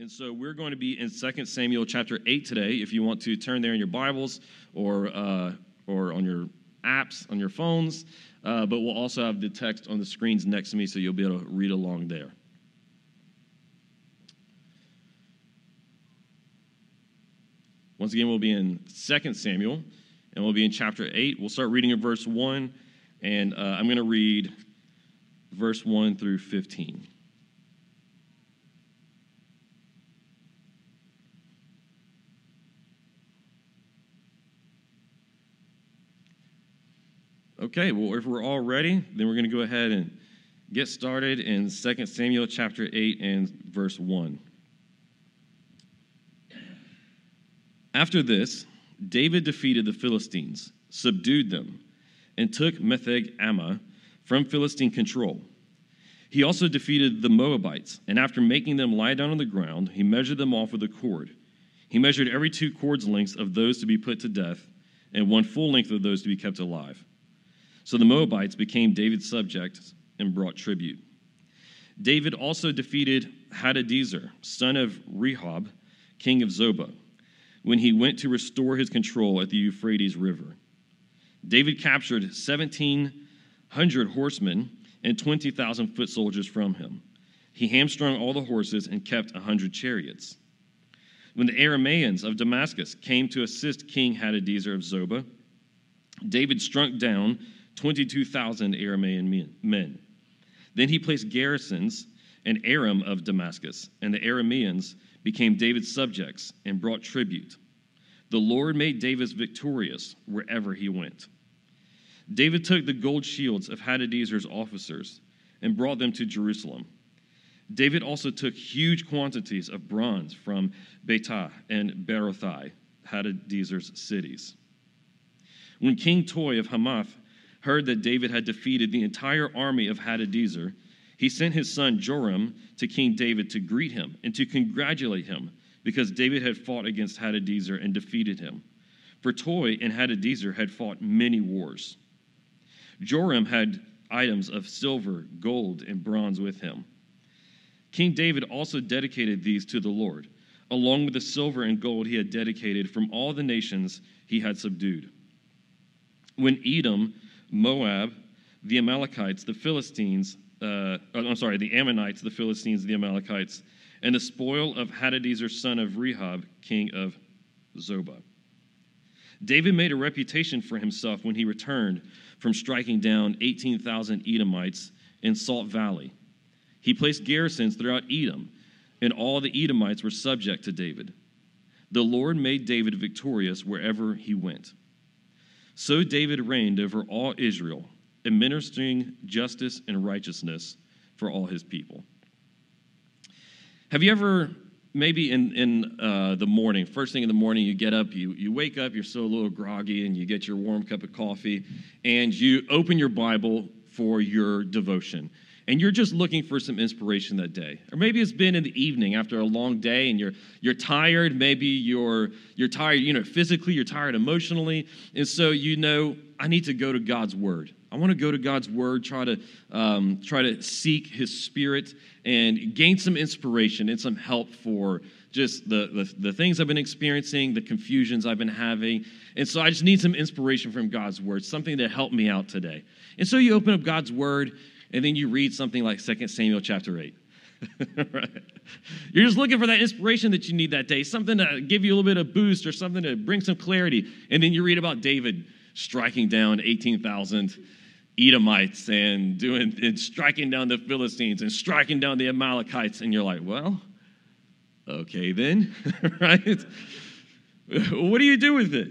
And so we're going to be in 2 Samuel chapter 8 today. If you want to turn there in your Bibles or, uh, or on your apps, on your phones, uh, but we'll also have the text on the screens next to me so you'll be able to read along there. Once again, we'll be in 2 Samuel, and we'll be in chapter 8. We'll start reading in verse 1, and uh, I'm going to read verse 1 through 15. Okay, well, if we're all ready, then we're going to go ahead and get started in 2 Samuel chapter 8 and verse 1. After this, David defeated the Philistines, subdued them, and took Metheg-ammah from Philistine control. He also defeated the Moabites, and after making them lie down on the ground, he measured them off with a cord. He measured every two cords' lengths of those to be put to death, and one full length of those to be kept alive. So the Moabites became David's subjects and brought tribute. David also defeated Hadadezer, son of Rehob, king of Zobah, when he went to restore his control at the Euphrates River. David captured 1,700 horsemen and 20,000 foot soldiers from him. He hamstrung all the horses and kept 100 chariots. When the Aramaeans of Damascus came to assist King Hadadezer of Zobah, David struck down 22,000 Aramaean men. Then he placed garrisons in Aram of Damascus, and the Arameans became David's subjects and brought tribute. The Lord made David victorious wherever he went. David took the gold shields of Hadadezer's officers and brought them to Jerusalem. David also took huge quantities of bronze from Betah and Berothai, Hadadezer's cities. When King Toi of Hamath heard that David had defeated the entire army of Hadadezer, he sent his son Joram to King David to greet him and to congratulate him because David had fought against Hadadezer and defeated him. For Toi and Hadadezer had fought many wars. Joram had items of silver, gold, and bronze with him. King David also dedicated these to the Lord, along with the silver and gold he had dedicated from all the nations he had subdued. When Edom Moab, the Amalekites, the Philistines, uh, I'm sorry, the Ammonites, the Philistines, the Amalekites, and the spoil of Hadadezer, son of Rehob, king of Zobah. David made a reputation for himself when he returned from striking down 18,000 Edomites in Salt Valley. He placed garrisons throughout Edom, and all the Edomites were subject to David. The Lord made David victorious wherever he went. So David reigned over all Israel, administering justice and righteousness for all his people. Have you ever, maybe in, in uh, the morning, first thing in the morning, you get up, you, you wake up, you're still a little groggy, and you get your warm cup of coffee, and you open your Bible for your devotion and you're just looking for some inspiration that day. Or maybe it's been in the evening after a long day and you're you're tired, maybe you're you're tired, you know, physically, you're tired emotionally, and so you know, I need to go to God's word. I want to go to God's word, try to um, try to seek His Spirit and gain some inspiration and some help for just the, the, the things I've been experiencing, the confusions I've been having. And so I just need some inspiration from God's word, something to help me out today. And so you open up God's word and then you read something like 2 Samuel chapter 8. right? You're just looking for that inspiration that you need that day, something to give you a little bit of boost or something to bring some clarity. And then you read about David striking down 18,000 Edomites and doing and striking down the Philistines and striking down the Amalekites, and you're like, well, okay then, right? what do you do with it?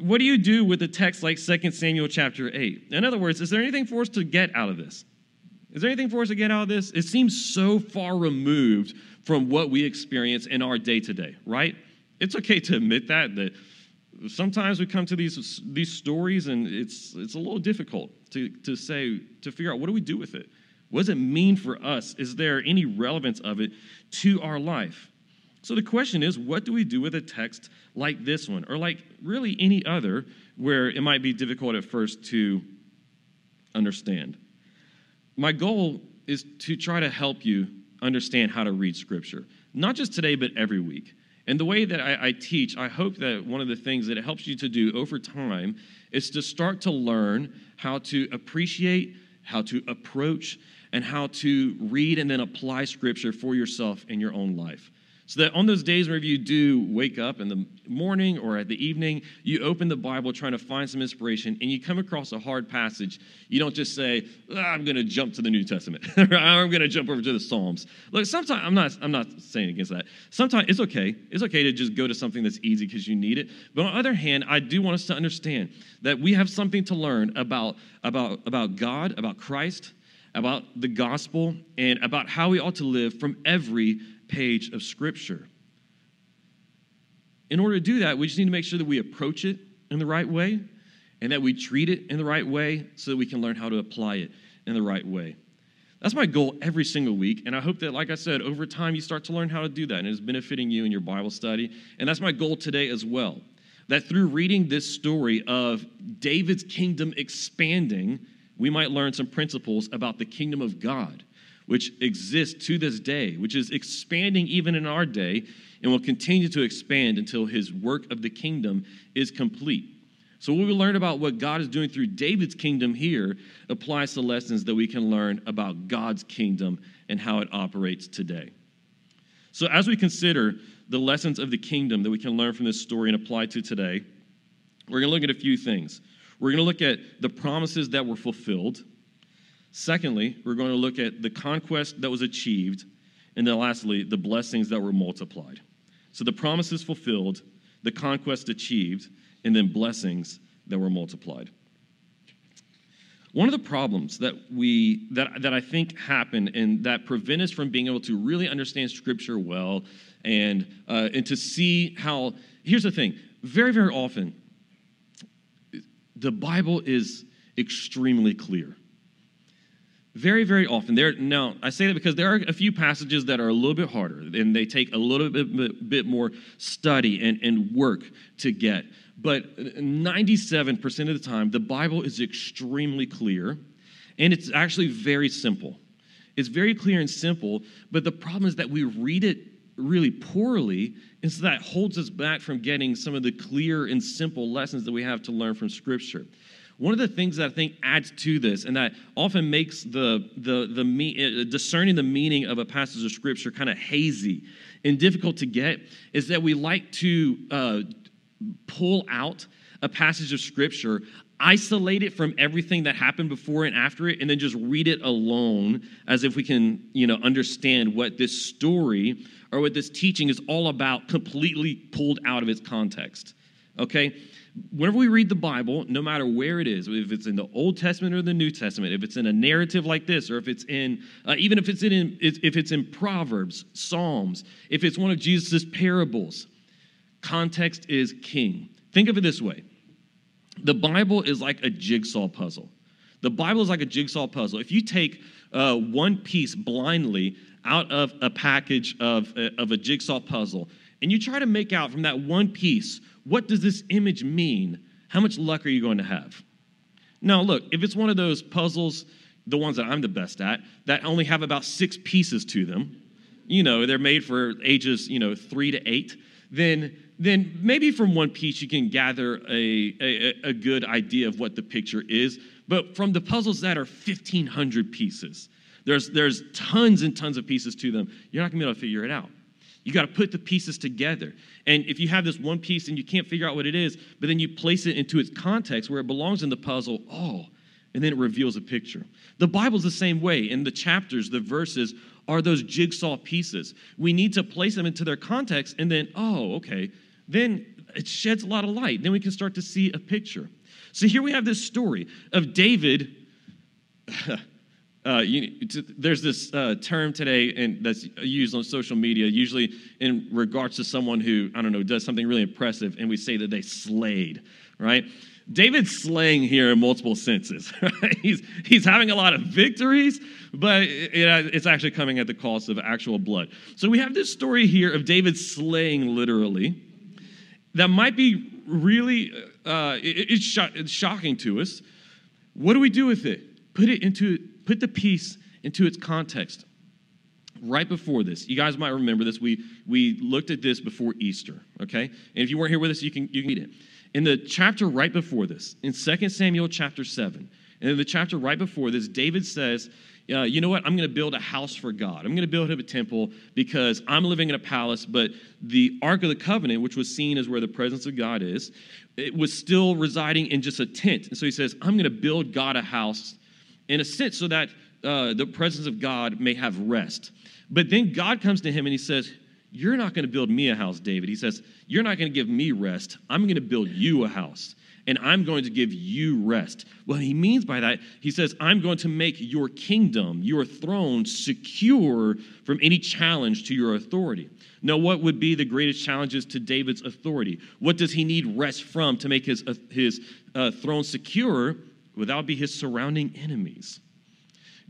What do you do with a text like 2 Samuel chapter 8? In other words, is there anything for us to get out of this? Is there anything for us to get out of this? It seems so far removed from what we experience in our day to day, right? It's okay to admit that that sometimes we come to these these stories and it's it's a little difficult to to say to figure out what do we do with it? What does it mean for us? Is there any relevance of it to our life? So the question is, what do we do with a text like this one, or like really any other where it might be difficult at first to understand? My goal is to try to help you understand how to read Scripture. not just today, but every week. And the way that I, I, teach, I hope that one of the things that it helps you to do over time is to start to learn how to appreciate, how to approach, and how to read and then apply scripture for yourself in your own life. So that on those days where you do wake up in the morning or at the evening, you open the Bible trying to find some inspiration and you come across a hard passage, you don't just say, ah, I'm going to jump to the New Testament or I'm going to jump over to the Psalms. Look, sometimes I'm not I'm not saying against that. Sometimes it's okay. It's okay to just go to something that's easy because you need it. But on the other hand, I do want us to understand that we have something to learn about about about God, about Christ, about the gospel and about how we ought to live from every page of Scripture. In order to do that, we just need to make sure that we approach it in the right way and that we treat it in the right way so that we can learn how to apply it in the right way. That's my goal every single week. And I hope that, like I said, over time you start to learn how to do that and it's benefiting you in your Bible study. And that's my goal today as well. That through reading this story of David's kingdom expanding, we might learn some principles about the kingdom of God which exists to this day, which is expanding even in our day and will continue to expand until his work of the kingdom is complete. So, what we learn about what God is doing through David's kingdom here applies to lessons that we can learn about God's kingdom and how it operates today. So, as we consider the lessons of the kingdom that we can learn from this story and apply to today, we're going to look at a few things. We're going to look at the promises that were fulfilled. Secondly, we're going to look at the conquest that was achieved. And then lastly, the blessings that were multiplied. So the promises fulfilled, the conquest achieved, and then blessings that were multiplied. One of the problems that we that, that I think happen and that prevent us from being able to really understand Scripture well and uh, and to see how here's the thing very very often the Bible is extremely clear. Very, very often. There now, I say that because there are a few passages that are a little bit harder and they take a little bit, bit, more study and, and work to get. But 97% of the time, the Bible is extremely clear and it's actually very simple. It's very clear and simple, but the problem is that we read it really poorly, and so that holds us back from getting some of the clear and simple lessons that we have to learn from Scripture. One of the things that I think adds to this and that often makes the, the, the me, uh, discerning the meaning of a passage of scripture kind of hazy and difficult to get is that we like to uh, pull out a passage of scripture isolate it from everything that happened before and after it and then just read it alone as if we can you know understand what this story or what this teaching is all about completely pulled out of its context okay whenever we read the Bible, no matter where it is, if it's in the Old Testament or the New Testament, if it's in a narrative like this, or if it's in, uh, even if it's in, if it's in Proverbs, Psalms, if it's one of Jesus' parables, context is king. Think of it this way the Bible is like a jigsaw puzzle. The Bible is like a jigsaw puzzle. If you take uh, one piece blindly out of a package of, uh, of a jigsaw puzzle and you try to make out from that one piece what does this image mean? How much luck are you going to have? Now, look, if it's one of those puzzles, the ones that I'm the best at, that only have about six pieces to them, you know, they're made for ages, you know, three to eight, then, then maybe from one piece you can gather a, a, a good idea of what the picture is. But from the puzzles that are 1,500 pieces, there's, there's tons and tons of pieces to them, you're not gonna be able to figure it out. You got to put the pieces together. And if you have this one piece and you can't figure out what it is, but then you place it into its context where it belongs in the puzzle, oh, and then it reveals a picture. The Bible's the same way. In the chapters, the verses are those jigsaw pieces. We need to place them into their context, and then, oh, okay, then it sheds a lot of light. Then we can start to see a picture. So here we have this story of David Uh, there's this uh, term today and that's used on social media, usually in regards to someone who, I don't know, does something really impressive, and we say that they slayed, right? David's slaying here in multiple senses. Right? He's, he's having a lot of victories, but it, it's actually coming at the cost of actual blood. So we have this story here of David slaying literally that might be really uh, it, it's, sh- it's shocking to us. What do we do with it? Put it into put the piece into its context. right before this, you guys might remember this. We, we looked at this before Easter, okay? And if you weren't here with us, you can, you can read it. In the chapter right before this, in 2 Samuel chapter 7, and in the chapter right before this, David says, uh, you know what? I'm going to build a house for God. I'm going to build him a temple because I'm living in a palace, but the Ark of the Covenant, which was seen as where the presence of God is, it was still residing in just a tent. And so he says, I'm going to build God a house in a sense so that uh, the presence of God may have rest. But then God comes to him and he says, You're not going to build me a house, David. He says, You're not going to give me rest. I'm going to build you a house and I'm going to give you rest. What he means by that, he says, I'm going to make your kingdom, your throne, secure from any challenge to your authority. Now, what would be the greatest challenges to David's authority? What does he need rest from to make his, uh, his uh, throne secure without be his surrounding enemies?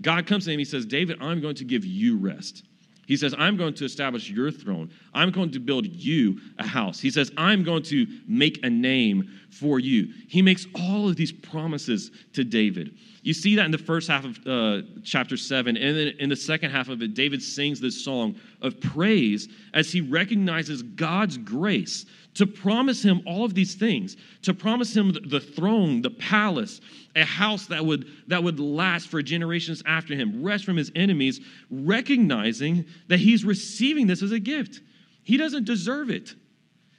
God comes to him, he says, David, I'm going to give you rest. He says, I'm going to establish your throne. I'm going to build you a house. He says, I'm going to make a name for you. He makes all of these promises to David. You see that in the first half of uh, chapter 7. And then in the second half of it, David sings this song of praise as he recognizes God's grace to promise him all of these things, to promise him the throne, the palace, a house that would, that would last for generations after him, rest from his enemies, recognizing that he's receiving this as a gift. He doesn't deserve it.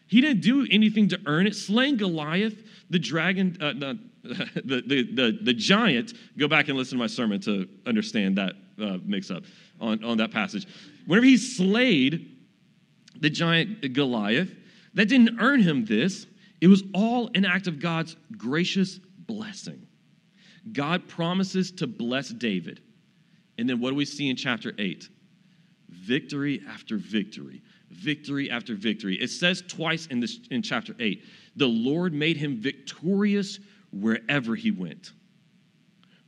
He didn't do anything to earn it. Slaying Goliath, the dragon, uh, the, the, the, the, giant, go back and listen to my sermon to understand that uh, mix up on, on that passage. Whenever he slayed the giant Goliath, that didn't earn him this. It was all an act of God's gracious blessing. God promises to bless David. And then what do we see in chapter 8? Victory after victory, victory after victory. It says twice in this in chapter 8, the Lord made him victorious wherever he went.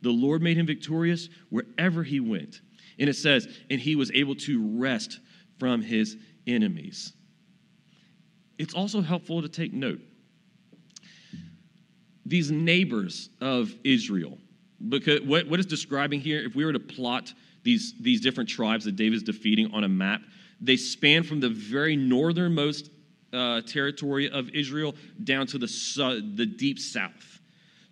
The Lord made him victorious wherever he went. And it says, and he was able to rest from his enemies. It's also helpful to take note. These neighbors of Israel, because what, what is describing here, if we were to plot these, these different tribes that David is defeating on a map, they span from the very northernmost uh, territory of Israel down to the, the deep south.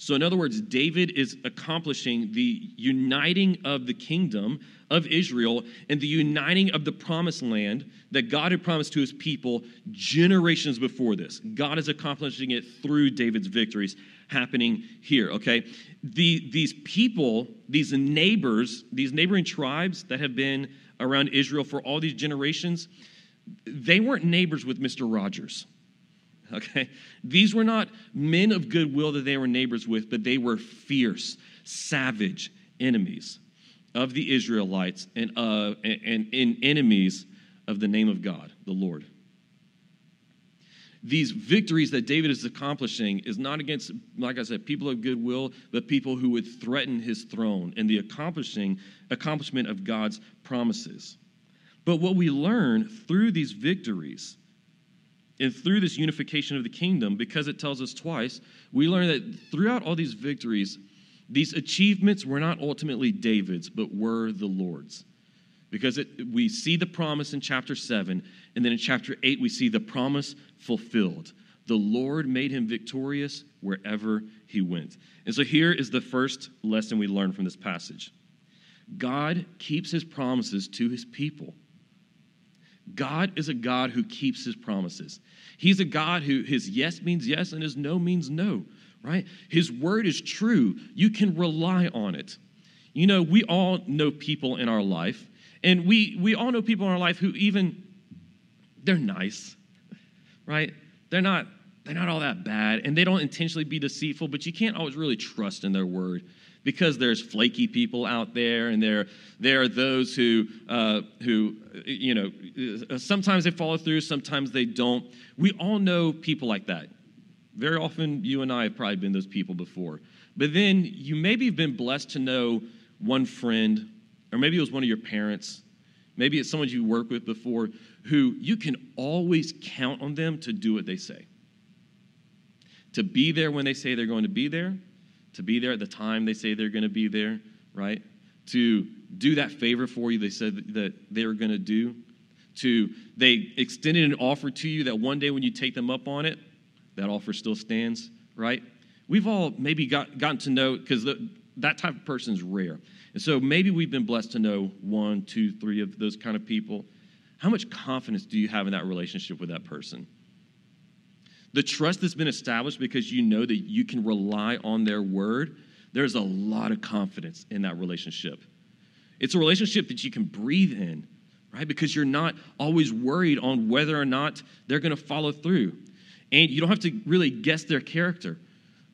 So, in other words, David is accomplishing the uniting of the kingdom of Israel and the uniting of the promised land that God had promised to his people generations before this. God is accomplishing it through David's victories happening here, okay? The, these people, these neighbors, these neighboring tribes that have been around Israel for all these generations, they weren't neighbors with Mr. Rogers okay? These were not men of goodwill that they were neighbors with, but they were fierce, savage enemies of the Israelites and, uh, and, and enemies of the name of God, the Lord. These victories that David is accomplishing is not against, like I said, people of goodwill, but people who would threaten his throne and the accomplishing accomplishment of God's promises. But what we learn through these victories and through this unification of the kingdom, because it tells us twice, we learn that throughout all these victories, these achievements were not ultimately David's, but were the Lord's. Because it, we see the promise in chapter 7, and then in chapter 8, we see the promise fulfilled. The Lord made him victorious wherever he went. And so here is the first lesson we learn from this passage God keeps his promises to his people. God is a God who keeps his promises. He's a God who his yes means yes and his no means no, right? His word is true. You can rely on it. You know, we all know people in our life, and we we all know people in our life who even they're nice, right? They're not they're not all that bad, and they don't intentionally be deceitful, but you can't always really trust in their word because there's flaky people out there, and there, there are those who, uh, who, you know, sometimes they follow through, sometimes they don't. We all know people like that. Very often, you and I have probably been those people before. But then you maybe have been blessed to know one friend, or maybe it was one of your parents, maybe it's someone you worked with before, who you can always count on them to do what they say. To be there when they say they're going to be there, to be there at the time they say they're going to be there, right? to do that favor for you they said that they were going to do, to they extended an offer to you that one day when you take them up on it, that offer still stands, right? We've all maybe got, gotten to know, because that type of person is rare. And so maybe we've been blessed to know one, two, three of those kind of people. How much confidence do you have in that relationship with that person? The trust that's been established because you know that you can rely on their word, there's a lot of confidence in that relationship. It's a relationship that you can breathe in, right? Because you're not always worried on whether or not they're going to follow through. And you don't have to really guess their character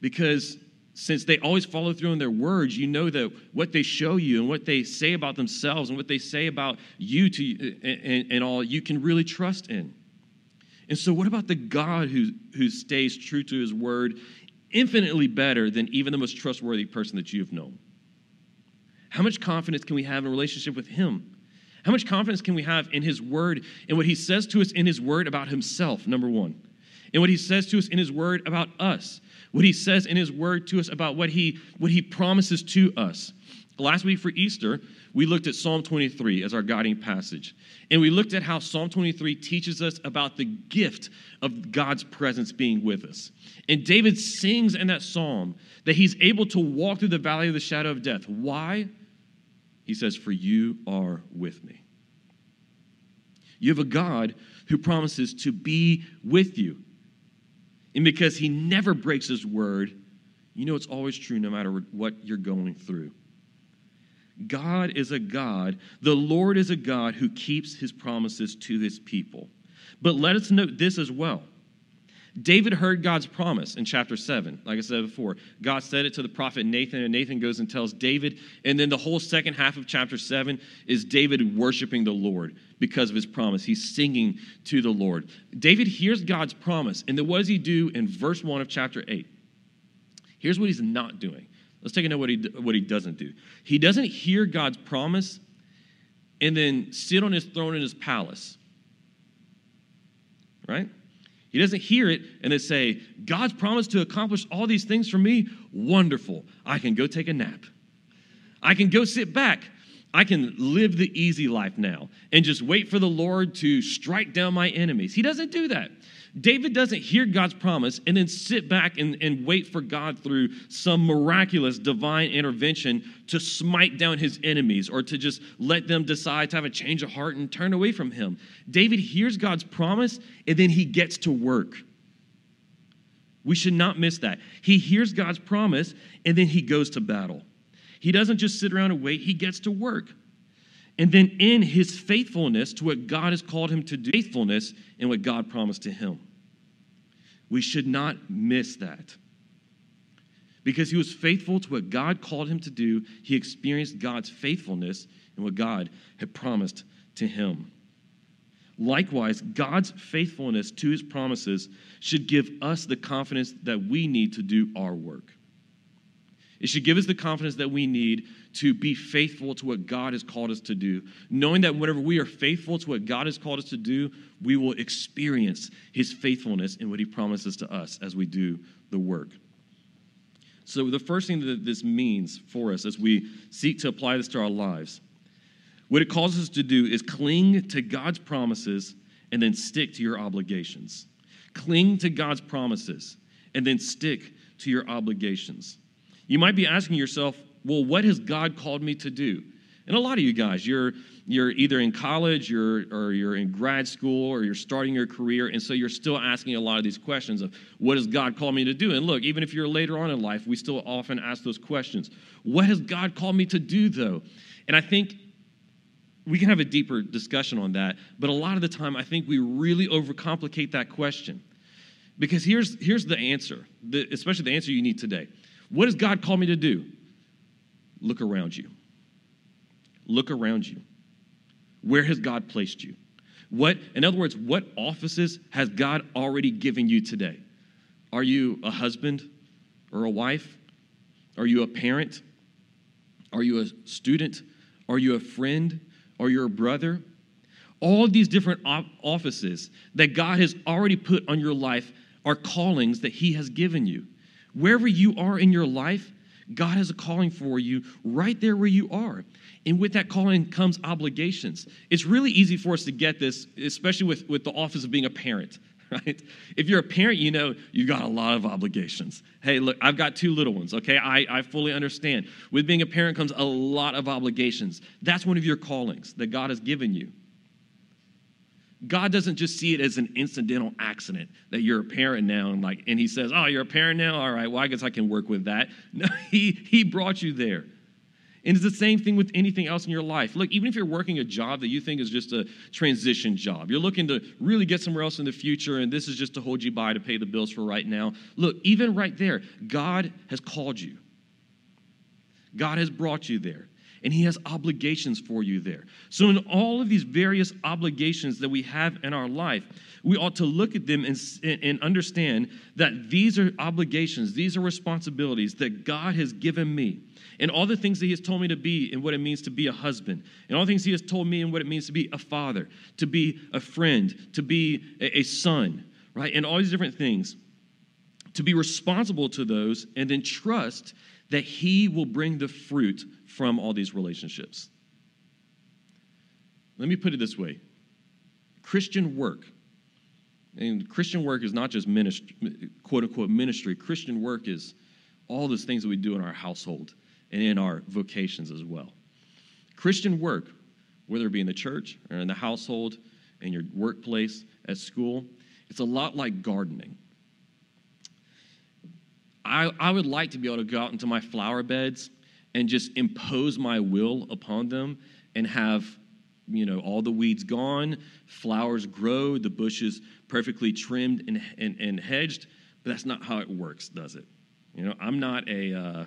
because since they always follow through on their words, you know that what they show you and what they say about themselves and what they say about you to and, and all you can really trust in. And so, what about the God who, who stays true to his word infinitely better than even the most trustworthy person that you've known? How much confidence can we have in a relationship with him? How much confidence can we have in his word and what he says to us in his word about himself, number one, and what he says to us in his word about us? what he says in his word to us about what he, what he promises to us. Last week for Easter, we looked at Psalm 23 as our guiding passage. And we looked at how Psalm 23 teaches us about the gift of God's presence being with us. And David sings in that psalm that he's able to walk through the valley of the shadow of death. Why? He says, For you are with me. You have a God who promises to be with you. And because he never breaks his word, you know it's always true no matter what you're going through. God is a God, the Lord is a God who keeps his promises to his people. But let us note this as well. David heard God's promise in chapter 7. Like I said before, God said it to the prophet Nathan, and Nathan goes and tells David. And then the whole second half of chapter 7 is David worshiping the Lord because of his promise. He's singing to the Lord. David hears God's promise, and then what does he do in verse 1 of chapter 8? Here's what he's not doing. Let's take a note what he, what he doesn't do. He doesn't hear God's promise and then sit on his throne in his palace. Right? He doesn't hear it and then say, God's promised to accomplish all these things for me. Wonderful. I can go take a nap. I can go sit back. I can live the easy life now and just wait for the Lord to strike down my enemies. He doesn't do that. David doesn't hear God's promise and then sit back and, and wait for God through some miraculous divine intervention to smite down his enemies or to just let them decide to have a change of heart and turn away from him. David hears God's promise and then he gets to work. We should not miss that. He hears God's promise and then he goes to battle. He doesn't just sit around and wait, he gets to work. And then in his faithfulness to what God has called him to do, faithfulness in what God promised to him. We should not miss that. Because he was faithful to what God called him to do, he experienced God's faithfulness in what God had promised to him. Likewise, God's faithfulness to his promises should give us the confidence that we need to do our work. It should give us the confidence that we need to be faithful to what God has called us to do, knowing that whenever we are faithful to what God has called us to do, we will experience His faithfulness in what He promises to us as we do the work. So, the first thing that this means for us as we seek to apply this to our lives, what it calls us to do is cling to God's promises and then stick to your obligations. Cling to God's promises and then stick to your obligations. You might be asking yourself, well, what has God called me to do? And a lot of you guys, you're, you're either in college you're, or you're in grad school or you're starting your career, and so you're still asking a lot of these questions of what has God called me to do? And look, even if you're later on in life, we still often ask those questions. What has God called me to do, though? And I think we can have a deeper discussion on that, but a lot of the time, I think we really overcomplicate that question. Because here's, here's the answer, the, especially the answer you need today. What does God call me to do? Look around you. Look around you. Where has God placed you? What, in other words, what offices has God already given you today? Are you a husband or a wife? Are you a parent? Are you a student? Are you a friend? Are you a brother? All these different offices that God has already put on your life are callings that He has given you. Wherever you are in your life, God has a calling for you right there where you are. And with that calling comes obligations. It's really easy for us to get this, especially with, with the office of being a parent, right? If you're a parent, you know you've got a lot of obligations. Hey, look, I've got two little ones, okay? I, I fully understand. With being a parent comes a lot of obligations. That's one of your callings that God has given you. God doesn't just see it as an incidental accident that you're a parent now and like and he says, "Oh, you're a parent now? All right, well I guess I can work with that." No, he he brought you there. And it's the same thing with anything else in your life. Look, even if you're working a job that you think is just a transition job, you're looking to really get somewhere else in the future, and this is just to hold you by to pay the bills for right now. Look, even right there, God has called you, God has brought you there and He has obligations for you there. So, in all of these various obligations that we have in our life, we ought to look at them and, and understand that these are obligations, these are responsibilities that God has given me. And all the things that He has told me to be and what it means to be a husband, and all the things He has told me and what it means to be a father, to be a friend, to be a, a son, right? And all these different things. To be responsible to those and then trust that He will bring the fruit from all these relationships. Let me put it this way Christian work, and Christian work is not just ministry, quote unquote ministry, Christian work is all those things that we do in our household and in our vocations as well. Christian work, whether it be in the church or in the household, in your workplace, at school, it's a lot like gardening. I, I would like to be able to go out into my flower beds and just impose my will upon them and have you know all the weeds gone flowers grow the bushes perfectly trimmed and, and, and hedged but that's not how it works does it? You know i'm not a uh,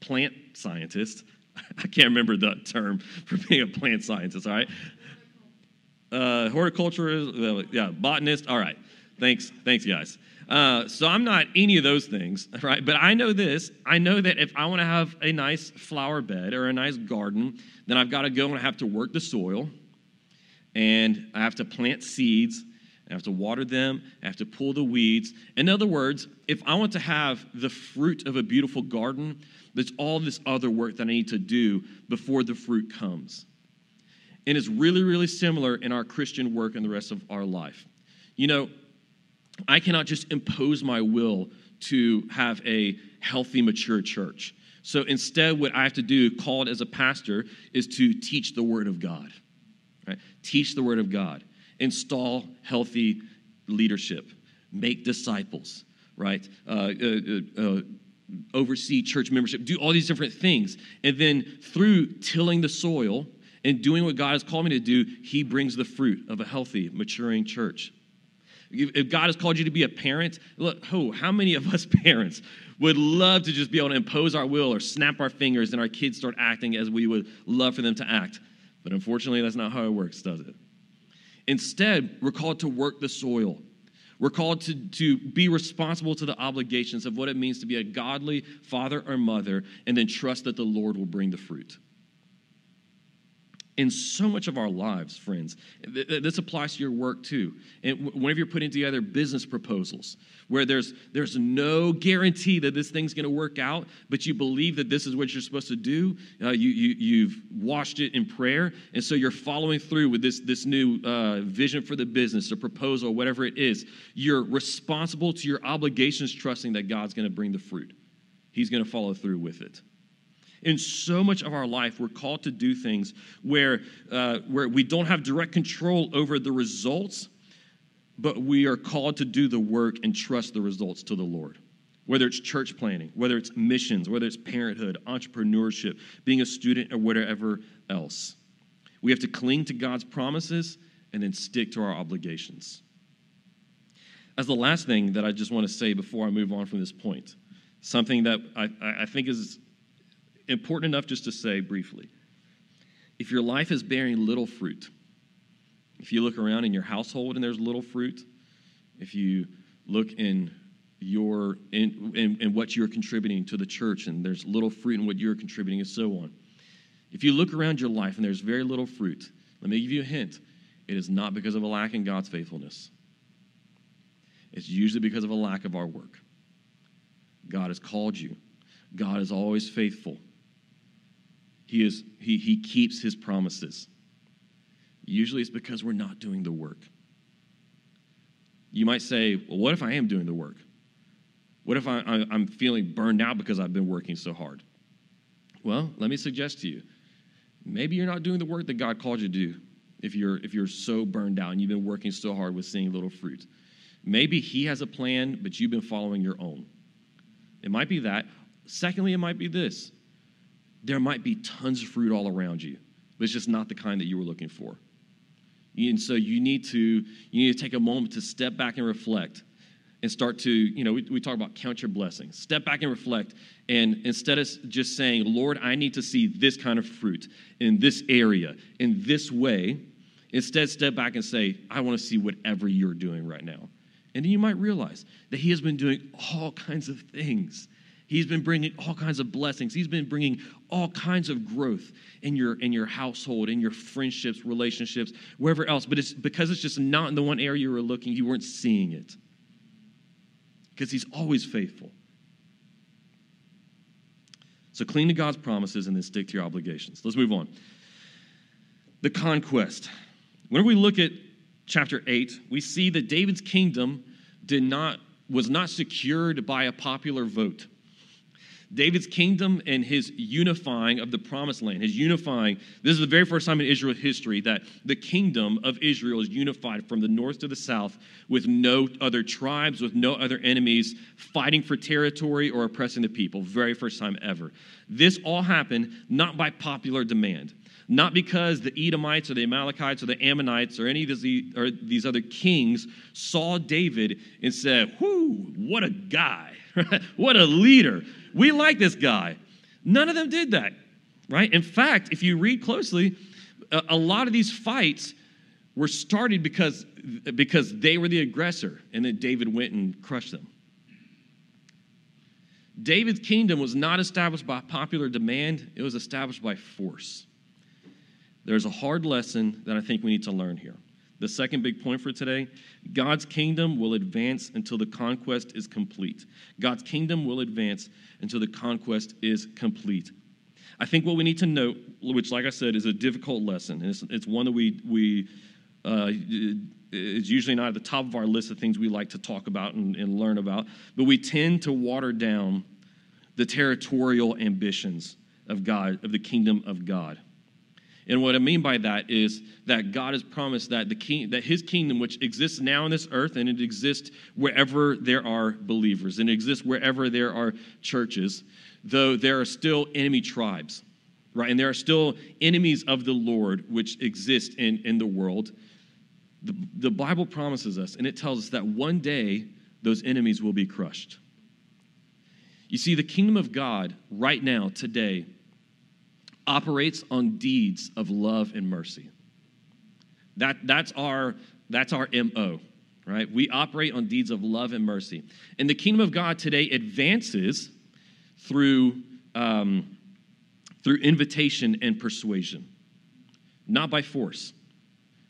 plant scientist. I can't remember the term for being a plant scientist all right? Uh, horticulturist uh, yeah botanist all right. Thanks thanks guys uh, so I'm not any of those things, right? But I know this. I know that if I want to have a nice flower bed or a nice garden, then I've got to go and I have to work the soil, and I have to plant seeds. I have to water them. I have to pull the weeds. In other words, if I want to have the fruit of a beautiful garden, there's all this other work that I need to do before the fruit comes. And it's really, really similar in our Christian work and the rest of our life. You know, I cannot just impose my will to have a healthy, mature church. So instead, what I have to do, called as a pastor, is to teach the Word of God. Right? Teach the Word of God. Install healthy leadership. Make disciples. Right? Uh, uh, uh, uh oversee church membership. Do all these different things. And then through tilling the soil and doing what God has called me to do, He brings the fruit of a healthy, maturing church. If God has called you to be a parent, look, oh, how many of us parents would love to just be able to impose our will or snap our fingers and our kids start acting as we would love for them to act? But unfortunately, that's not how it works, does it? Instead, we're called to work the soil. We're called to, to be responsible to the obligations of what it means to be a godly father or mother and then trust that the Lord will bring the fruit in so much of our lives, friends. This applies to your work too. And whenever you're putting together business proposals, where there's, there's no guarantee that this thing's going to work out, but you believe that this is what you're supposed to do, uh, you, you, you've washed it in prayer, and so you're following through with this, this new uh, vision for the business or proposal, whatever it is. You're responsible to your obligations, trusting that God's going to bring the fruit. He's going to follow through with it in so much of our life, we're called to do things where, uh, where we don't have direct control over the results, but we are called to do the work and trust the results to the Lord. Whether it's church planning, whether it's missions, whether it's parenthood, entrepreneurship, being a student, or whatever else. We have to cling to God's promises and then stick to our obligations. As the last thing that I just want to say before I move on from this point, something that I, I think is important enough just to say briefly if your life is bearing little fruit, if you look around in your household and there's little fruit, if you look in your in, in, in, what you're contributing to the church and there's little fruit in what you're contributing and so on if you look around your life and there's very little fruit let me give you a hint. It is not because of a lack in god's faithfulness. It's usually because of a lack of our work. God has called you. God is always faithful. He, is, he, he keeps his promises. Usually it's because we're not doing the work. You might say, well, what if I am doing the work? What if I, I'm feeling burned out because I've been working so hard? Well, let me suggest to you maybe you're not doing the work that God called you to do if you're, if you're so burned out and you've been working so hard with seeing little fruit. Maybe He has a plan, but you've been following your own. It might be that. Secondly, it might be this there might be tons of fruit all around you, but it's just not the kind that you were looking for. And so you need to you need to take a moment to step back and reflect and start to, you know, we, we talk about count your blessings. Step back and reflect. And instead of just saying, Lord, I need to see this kind of fruit in this area, in this way, instead step back and say, I want to see whatever you're doing right now. And then you might realize that He has been doing all kinds of things. He's been bringing all kinds of blessings. He's been bringing all kinds of growth in your in your household, in your friendships, relationships, wherever else. But it's because it's just not in the one area you were looking, you weren't seeing it because he's always faithful. So cling to God's promises and then stick to your obligations. Let's move on. The conquest. Whenever we look at chapter 8, we see that David's kingdom did not was not secured by a popular vote. David's kingdom and his unifying of the promised land, his unifying, this is the very first time in Israel history that the kingdom of Israel is unified from the north to the south with no other tribes, with no other enemies fighting for territory or oppressing the people. Very first time ever. This all happened not by popular demand. Not because the Edomites or the Amalekites or the Ammonites or any of these, or these other kings saw David and said, Whoo, what a guy, what a leader. We like this guy. None of them did that, right? In fact, if you read closely, a, a lot of these fights were started because, because they were the aggressor, and then David went and crushed them. David's kingdom was not established by popular demand, it was established by force. There's a hard lesson that I think we need to learn here. The second big point for today God's kingdom will advance until the conquest is complete. God's kingdom will advance until the conquest is complete. I think what we need to note, which, like I said, is a difficult lesson, and it's, it's one that we, we uh, is usually not at the top of our list of things we like to talk about and, and learn about, but we tend to water down the territorial ambitions of God, of the kingdom of God. And what I mean by that is that God has promised that the king, that His kingdom, which exists now on this earth, and it exists wherever there are believers, and it exists wherever there are churches, though there are still enemy tribes, right? And there are still enemies of the Lord which exist in, in the world. The, the Bible promises us, and it tells us that one day those enemies will be crushed. You see, the kingdom of God right now, today, operates on deeds of love and mercy. That, that's, our, that's our MO, right? We operate on deeds of love and mercy. And the kingdom of God today advances through, um, through invitation and persuasion, not by force.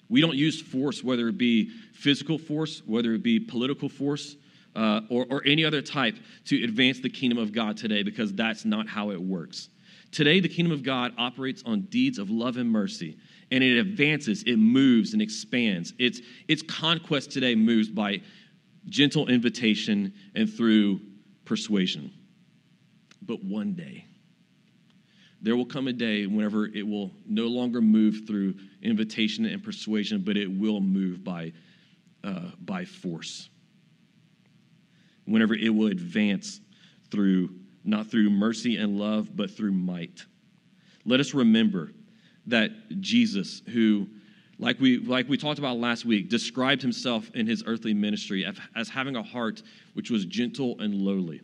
We don't use force, whether it be physical force, whether it be political force, uh, or, or any other type, to advance the kingdom of God today, because that's not how it works. Today, the kingdom of God operates on deeds of love and mercy, and it advances, it moves and expands. Its, its conquest today moves by gentle invitation and through persuasion. But one day, there will come a day whenever it will no longer move through invitation and persuasion, but it will move by, uh, by force. Whenever it will advance through not through mercy and love, but through might. Let us remember that Jesus, who, like we, like we talked about last week, described himself in his earthly ministry as having a heart which was gentle and lowly.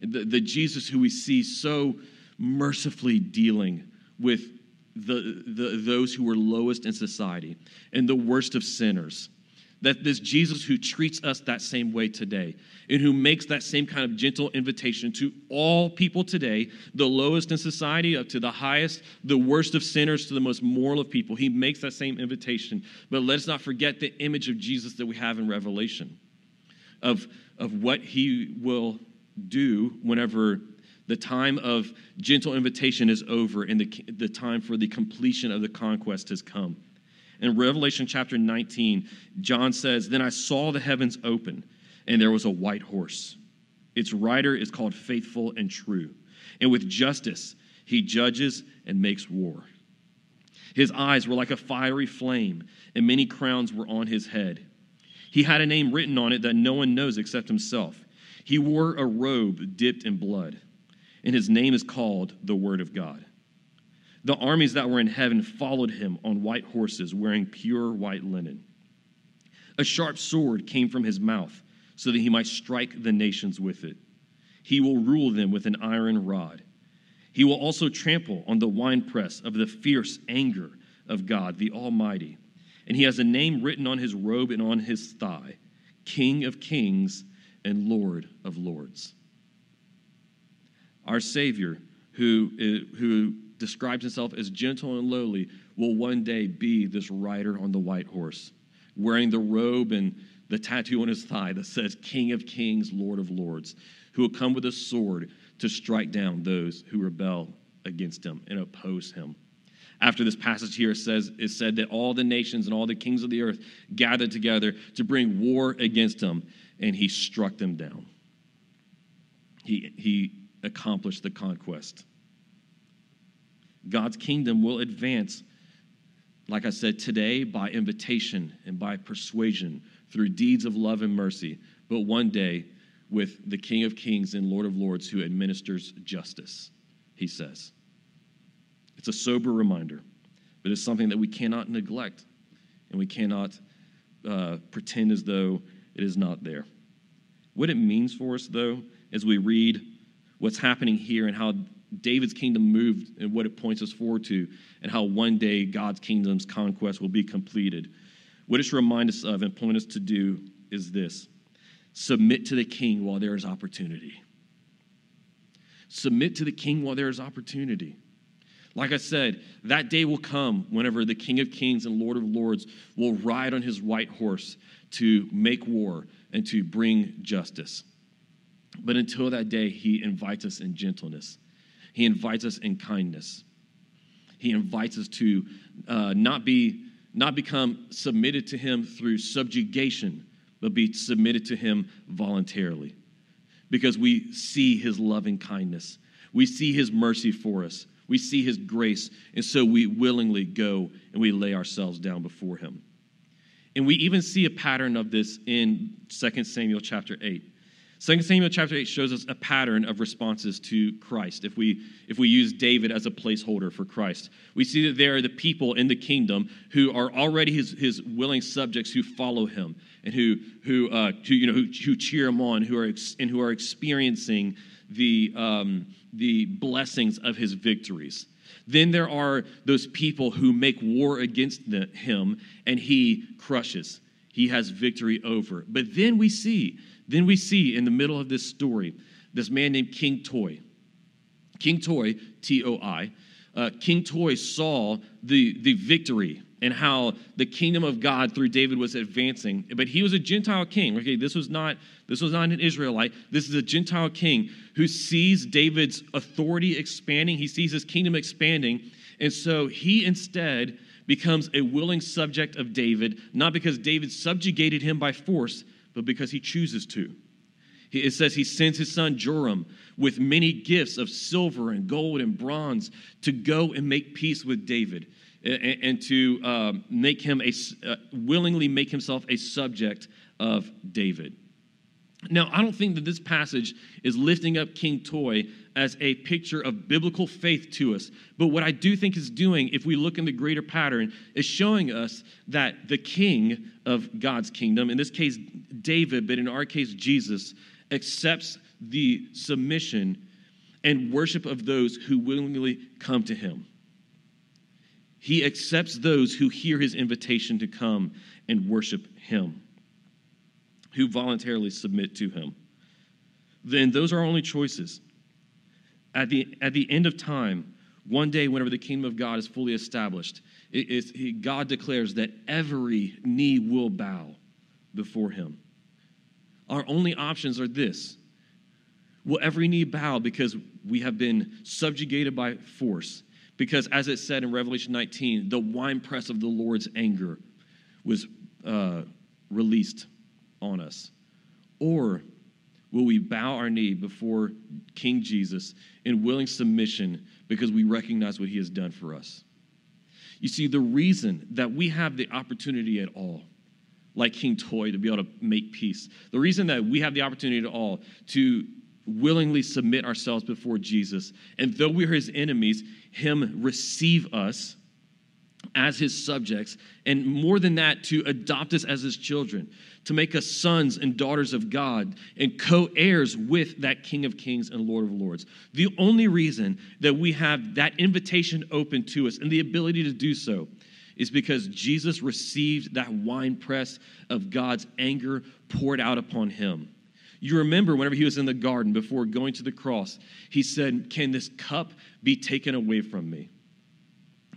The, the Jesus who we see so mercifully dealing with the, the, those who were lowest in society and the worst of sinners that this Jesus who treats us that same way today and who makes that same kind of gentle invitation to all people today, the lowest in society up to the highest, the worst of sinners to the most moral of people. He makes that same invitation. But let's not forget the image of Jesus that we have in Revelation of, of what he will do whenever The time of gentle invitation is over, and the, the time for the completion of the conquest has come. In Revelation chapter 19, John says, Then I saw the heavens open, and there was a white horse. Its rider is called Faithful and True, and with justice he judges and makes war. His eyes were like a fiery flame, and many crowns were on his head. He had a name written on it that no one knows except himself. He wore a robe dipped in blood, and his name is called the Word of God. The armies that were in heaven followed him on white horses, wearing pure white linen. A sharp sword came from his mouth, so that he might strike the nations with it. He will rule them with an iron rod. He will also trample on the winepress of the fierce anger of God, the Almighty. And he has a name written on his robe and on his thigh King of Kings and Lord of Lords. Our Savior, who, eh, who describes himself as gentle and lowly, will one day be this rider on the white horse, wearing the robe and the tattoo on his thigh that says King of Kings, Lord of Lords, who will come with a sword to strike down those who rebel against him and oppose him. After this passage here says it said that all the nations and all the kings of the earth gathered together to bring war against him, and he struck them down. He, he accomplished the conquest. God's kingdom will advance, like I said, today by invitation and by persuasion through deeds of love and mercy, but one day with the King of Kings and Lord of Lords who administers justice, he says. It's a sober reminder, but it's something that we cannot neglect and we cannot uh, pretend as though it is not there. What it means for us, though, as we read what's happening here and how David's kingdom moved and what it points us forward to, and how one day God's kingdom's conquest will be completed. What it should remind us of and point us to do is this submit to the king while there is opportunity. Submit to the king while there is opportunity. Like I said, that day will come whenever the King of Kings and Lord of Lords will ride on his white horse to make war and to bring justice. But until that day, he invites us in gentleness, he invites us in kindness. He invites us to uh, not, be, not become submitted to him through subjugation, but be submitted to him voluntarily. Because we see his loving kindness, we see his mercy for us, we see his grace, and so we willingly go and we lay ourselves down before him. And we even see a pattern of this in 2 Samuel chapter 8. 2 Samuel chapter 8 shows us a pattern of responses to Christ. If we, if we use David as a placeholder for Christ, we see that there are the people in the kingdom who are already his, his willing subjects who follow him and who, who, uh, who, you know, who, who cheer him on who are ex- and who are experiencing the, um, the blessings of his victories. Then there are those people who make war against the, him and he crushes. He has victory over. But then we see then we see in the middle of this story this man named King Toi. King Toi, T O I, uh, King Toi saw the, the victory and how the kingdom of God through David was advancing. But he was a Gentile king. Okay, this was not this was not an Israelite. This is a Gentile king who sees David's authority expanding. He sees his kingdom expanding, and so he instead becomes a willing subject of David, not because David subjugated him by force, but because he chooses to. It says he sends his son Joram with many gifts of silver and gold and bronze to go and make peace with David and, to uh, make him a, uh, willingly make himself a subject of David. Now, I don't think that this passage is lifting up King Toi as a picture of biblical faith to us. But what I do think is doing, if we look in the greater pattern, is showing us that the king of God's kingdom, in this case David, but in our case Jesus, accepts the submission and worship of those who willingly come to him. He accepts those who hear his invitation to come and worship him who voluntarily submit to him. Then those are our only choices. At the, at the end of time, one day, whenever the kingdom of God is fully established, it, it, God declares that every knee will bow before him. Our only options are this Will every knee bow because we have been subjugated by force? Because, as it said in Revelation 19, the winepress of the Lord's anger was uh, released on us. Or will we bow our knee before King Jesus in willing submission because we recognize what he has done for us? You see, the reason that we have the opportunity at all, like King Toi, to be able to make peace, the reason that we have the opportunity at all to willingly submit ourselves before Jesus, and though we're his enemies, him receive us as his subjects, and more than that, to adopt us as his children, to make us sons and daughters of God and co heirs with that King of Kings and Lord of Lords. The only reason that we have that invitation open to us and the ability to do so is because Jesus received that winepress of God's anger poured out upon him. You remember whenever he was in the garden before going to the cross, he said, Can this cup be taken away from me?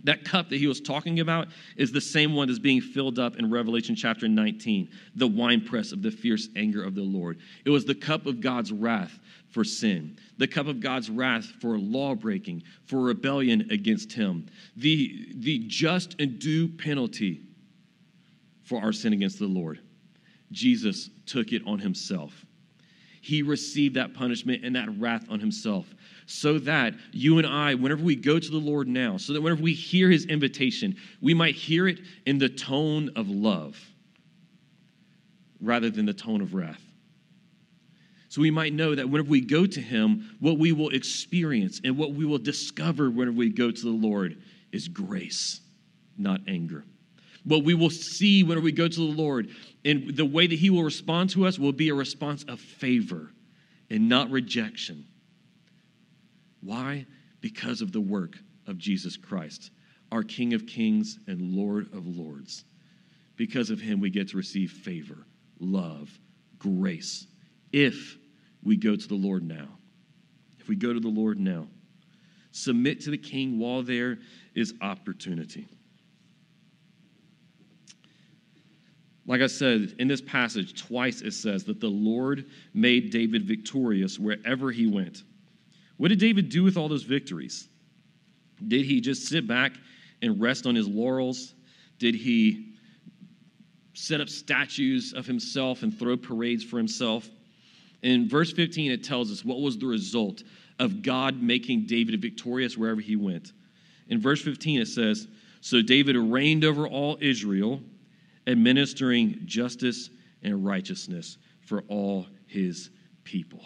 That cup that he was talking about is the same one that's being filled up in Revelation chapter 19, the winepress of the fierce anger of the Lord. It was the cup of God's wrath for sin, the cup of God's wrath for law breaking, for rebellion against him, the, the just and due penalty for our sin against the Lord. Jesus took it on himself. He received that punishment and that wrath on himself so that you and I, whenever we go to the Lord now, so that whenever we hear his invitation, we might hear it in the tone of love rather than the tone of wrath. So we might know that whenever we go to him, what we will experience and what we will discover whenever we go to the Lord is grace, not anger. What we will see whenever we go to the Lord and the way that he will respond to us will be a response of favor and not rejection. Why? Because of the work of Jesus Christ, our King of Kings and Lord of Lords. Because of him, we get to receive favor, love, grace, if we go to the Lord now. If we go to the Lord now, submit to the King while there is opportunity. Like I said, in this passage, twice it says that the Lord made David victorious wherever he went. What did David do with all those victories? Did he just sit back and rest on his laurels? Did he set up statues of himself and throw parades for himself? In verse 15, it tells us what was the result of God making David victorious wherever he went. In verse 15, it says, So David reigned over all Israel, administering justice and righteousness for all his people.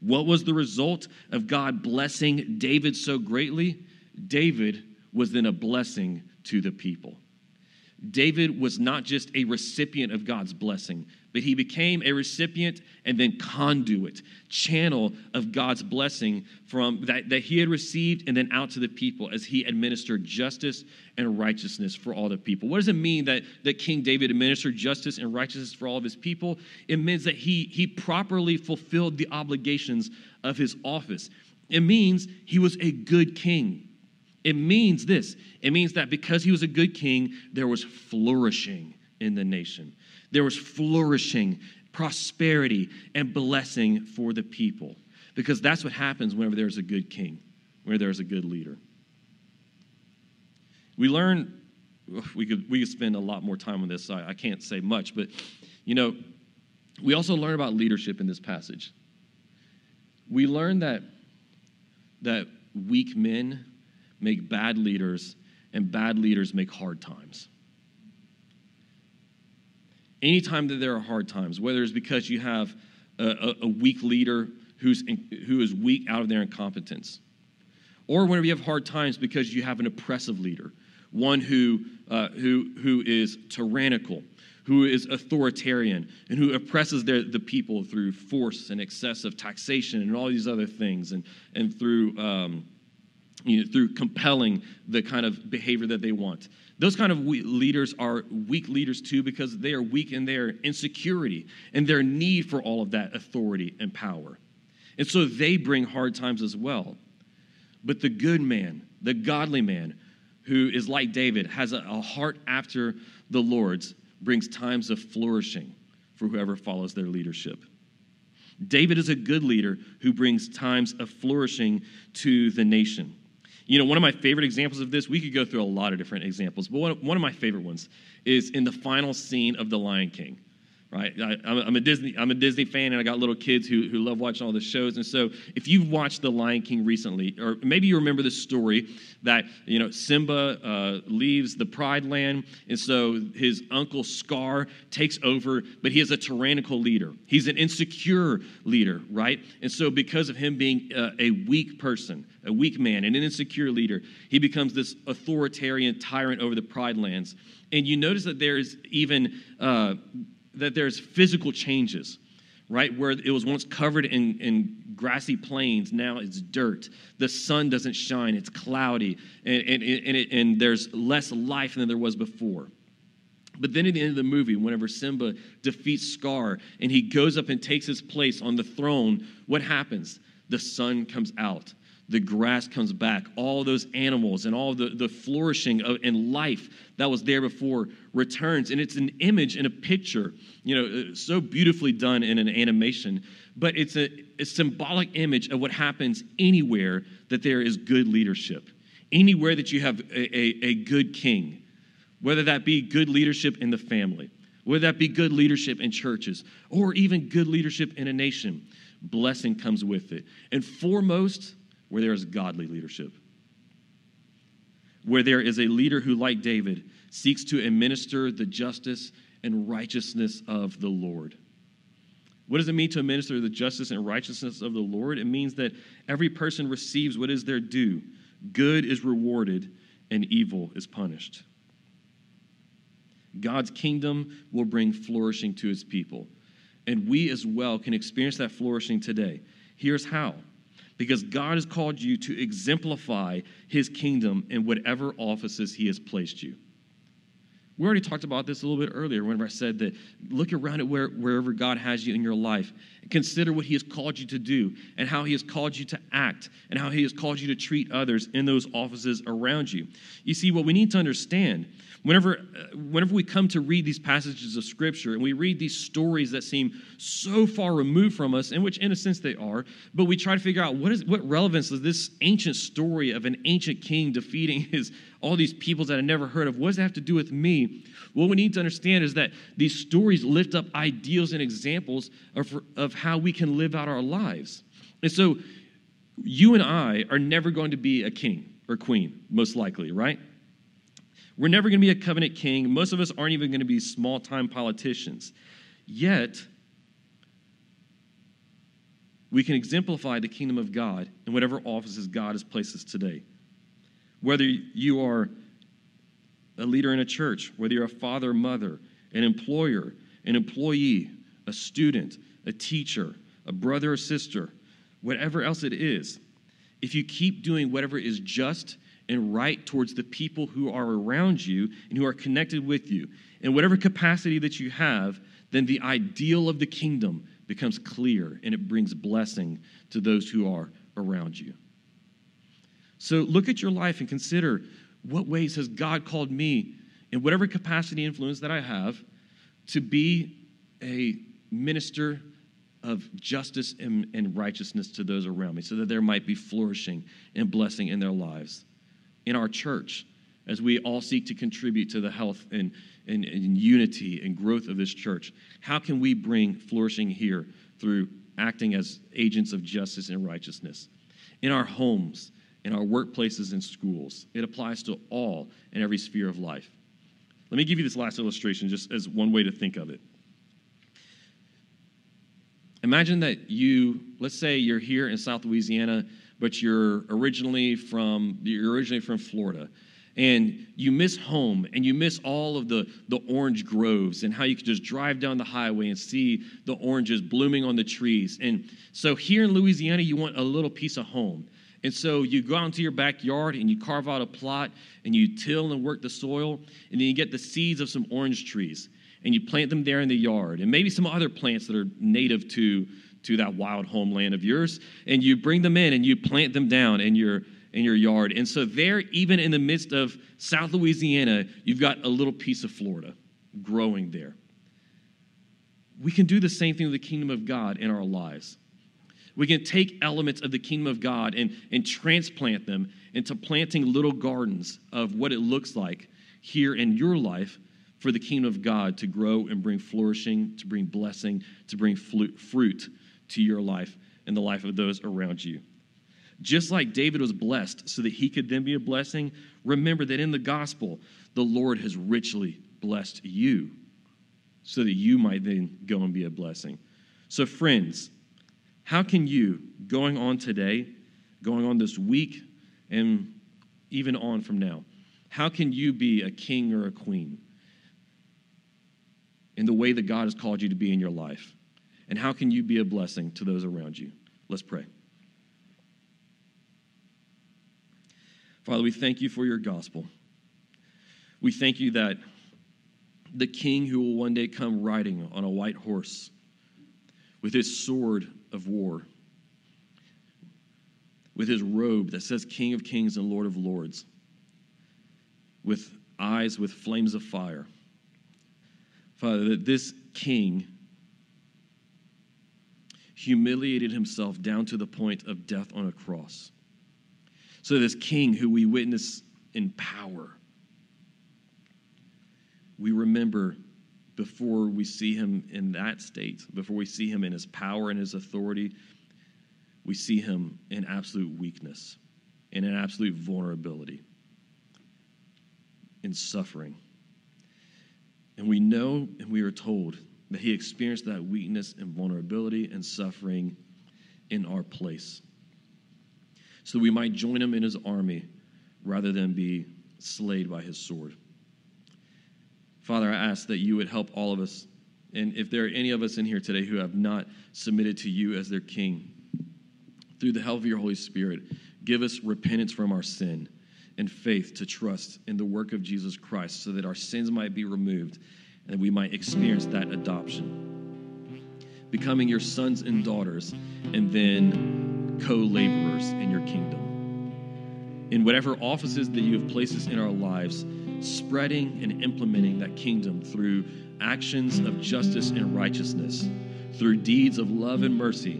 What was the result of God blessing David so greatly? David was then a blessing to the people. David was not just a recipient of God's blessing, but he became a recipient and then conduit, channel of God's blessing from that, that he had received and then out to the people as he administered justice and righteousness for all the people. What does it mean that, that King David administered justice and righteousness for all of his people? It means that he, he properly fulfilled the obligations of his office. It means he was a good king. It means this it means that because he was a good king, there was flourishing in the nation. There was flourishing, prosperity, and blessing for the people. Because that's what happens whenever there's a good king, where there's a good leader. We learn, we could, we could spend a lot more time on this, so I, I can't say much, but you know, we also learn about leadership in this passage. We learn that, that weak men make bad leaders, and bad leaders make hard times. Anytime that there are hard times, whether it's because you have a, a weak leader who's in, who is weak out of their incompetence, or whenever you have hard times because you have an oppressive leader, one who, uh, who, who is tyrannical, who is authoritarian, and who oppresses their, the people through force and excessive taxation and all these other things, and, and through, um, you know, through compelling the kind of behavior that they want. Those kind of leaders are weak leaders too because they are weak in their insecurity and their need for all of that authority and power. And so they bring hard times as well. But the good man, the godly man, who is like David, has a, a heart after the Lord's, brings times of flourishing for whoever follows their leadership. David is a good leader who brings times of flourishing to the nation. You know, one of my favorite examples of this, we could go through a lot of different examples, but one, one of my favorite ones is in the final scene of The Lion King right? I, am a Disney, I'm a Disney fan, and I got little kids who, who love watching all the shows. And so, if you've watched The Lion King recently, or maybe you remember the story that you know Simba uh, leaves the Pride Land, and so his uncle Scar takes over, but he is a tyrannical leader. He's an insecure leader, right? And so, because of him being uh, a weak person, a weak man, and an insecure leader, he becomes this authoritarian tyrant over the Pride Lands. And you notice that there is even uh, that there's physical changes, right? Where it was once covered in, in grassy plains, now it's dirt. The sun doesn't shine, it's cloudy, and, and, and, it, and there's less life than there was before. But then at the end of the movie, whenever Simba defeats Scar and he goes up and takes his place on the throne, what happens? The sun comes out the grass comes back. All those animals and all the, the flourishing of, and life that was there before returns. And it's an image and a picture, you know, uh, so beautifully done in an animation. But it's a, a symbolic image of what happens anywhere that there is good leadership, anywhere that you have a, a, a good king, whether that be good leadership in the family, whether that be good leadership in churches, or even good leadership in a nation. Blessing comes with it. And foremost, where there is godly leadership. Where there is a leader who, like David, seeks to administer the justice and righteousness of the Lord. What does it mean to administer the justice and righteousness of the Lord? It means that every person receives what is their due. Good is rewarded and evil is punished. God's kingdom will bring flourishing to his people. And we as well can experience that flourishing today. Here's how because God has called you to exemplify his kingdom in whatever offices he has placed you. We already talked about this a little bit earlier whenever I said that look around at where, wherever God has you in your life. Consider what He has called you to do and how He has called you to act and how He has called you to treat others in those offices around you. You see, what we need to understand whenever, uh, whenever we come to read these passages of Scripture and we read these stories that seem so far removed from us, in which in a sense they are, but we try to figure out what, is, what relevance does this ancient story of an ancient king defeating his all these peoples that I never heard of. What does that have to do with me? What we need to understand is that these stories lift up ideals and examples of, of how we can live out our lives. And so you and I are never going to be a king or queen, most likely, right? We're never going to be a covenant king. Most of us aren't even going to be small time politicians. Yet, we can exemplify the kingdom of God in whatever offices God has placed us today. Whether you are a leader in a church, whether you're a father, mother, an employer, an employee, a student, a teacher, a brother or sister, whatever else it is, if you keep doing whatever is just and right towards the people who are around you and who are connected with you, in whatever capacity that you have, then the ideal of the kingdom becomes clear and it brings blessing to those who are around you. So look at your life and consider what ways has God called me, in whatever capacity influence that I have, to be a minister of justice and, and, righteousness to those around me so that there might be flourishing and blessing in their lives. In our church, as we all seek to contribute to the health and, and, and unity and growth of this church, how can we bring flourishing here through acting as agents of justice and righteousness? In our homes, in our workplaces and schools. It applies to all and every sphere of life. Let me give you this last illustration just as one way to think of it. Imagine that you, let's say you're here in South Louisiana, but you're originally from you're originally from Florida. And you miss home and you miss all of the, the orange groves and how you could just drive down the highway and see the oranges blooming on the trees. And so here in Louisiana, you want a little piece of home. And so you go out into your backyard and you carve out a plot and you till and work the soil, and then you get the seeds of some orange trees and you plant them there in the yard, and maybe some other plants that are native to, to that wild homeland of yours, and you bring them in and you plant them down in your in your yard. And so there, even in the midst of South Louisiana, you've got a little piece of Florida growing there. we can do the same thing with the kingdom of God in our lives. We can take elements of the kingdom of God and, and transplant them into planting little gardens of what it looks like here in your life for the kingdom of God to grow and bring flourishing, to bring blessing, to bring fruit to your life and the life of those around you. Just like David was blessed so that he could then be a blessing, remember that in the gospel, the Lord has richly blessed you so that you might then go and be a blessing. So, friends, how can you, going on today, going on this week, and even on from now, how can you be a king or a queen in the way that God has called you to be in your life? And how can you be a blessing to those around you? Let's pray. Father, we thank you for your gospel. We thank you that the king who will one day come riding on a white horse with his sword of war, with his robe that says King of Kings and Lord of Lords, with eyes with flames of fire. Father, that this king humiliated himself down to the point of death on a cross. So, this king who we witness in power, we remember before we see him in that state, before we see him in his power and his authority, we see him in absolute weakness, in an absolute vulnerability, in suffering. And we know and we are told that he experienced that weakness and vulnerability and suffering in our place. So we might join him in his army rather than be slayed by his sword. Father, I ask that you would help all of us. And if there are any of us in here today who have not submitted to you as their king, through the help of your Holy Spirit, give us repentance from our sin and faith to trust in the work of Jesus Christ so that our sins might be removed and we might experience that adoption. Becoming your sons and daughters, and then co laborers in your kingdom. In whatever offices that you have placed us in our lives, spreading and implementing that kingdom through actions of justice and righteousness, through deeds of love and mercy,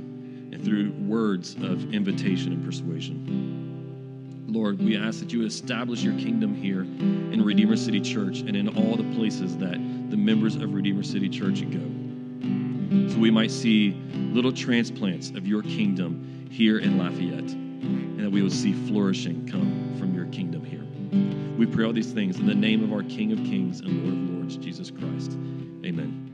and through words of invitation and persuasion. Lord, we ask that you establish your kingdom here in Redeemer City Church and in all the places that the members of Redeemer City Church and go. So we might see little transplants of your kingdom here in Lafayette, and that we would see flourishing come from your kingdom here. We pray all these things in the name of our King of Kings and Lord of Lords, Jesus Christ. Amen.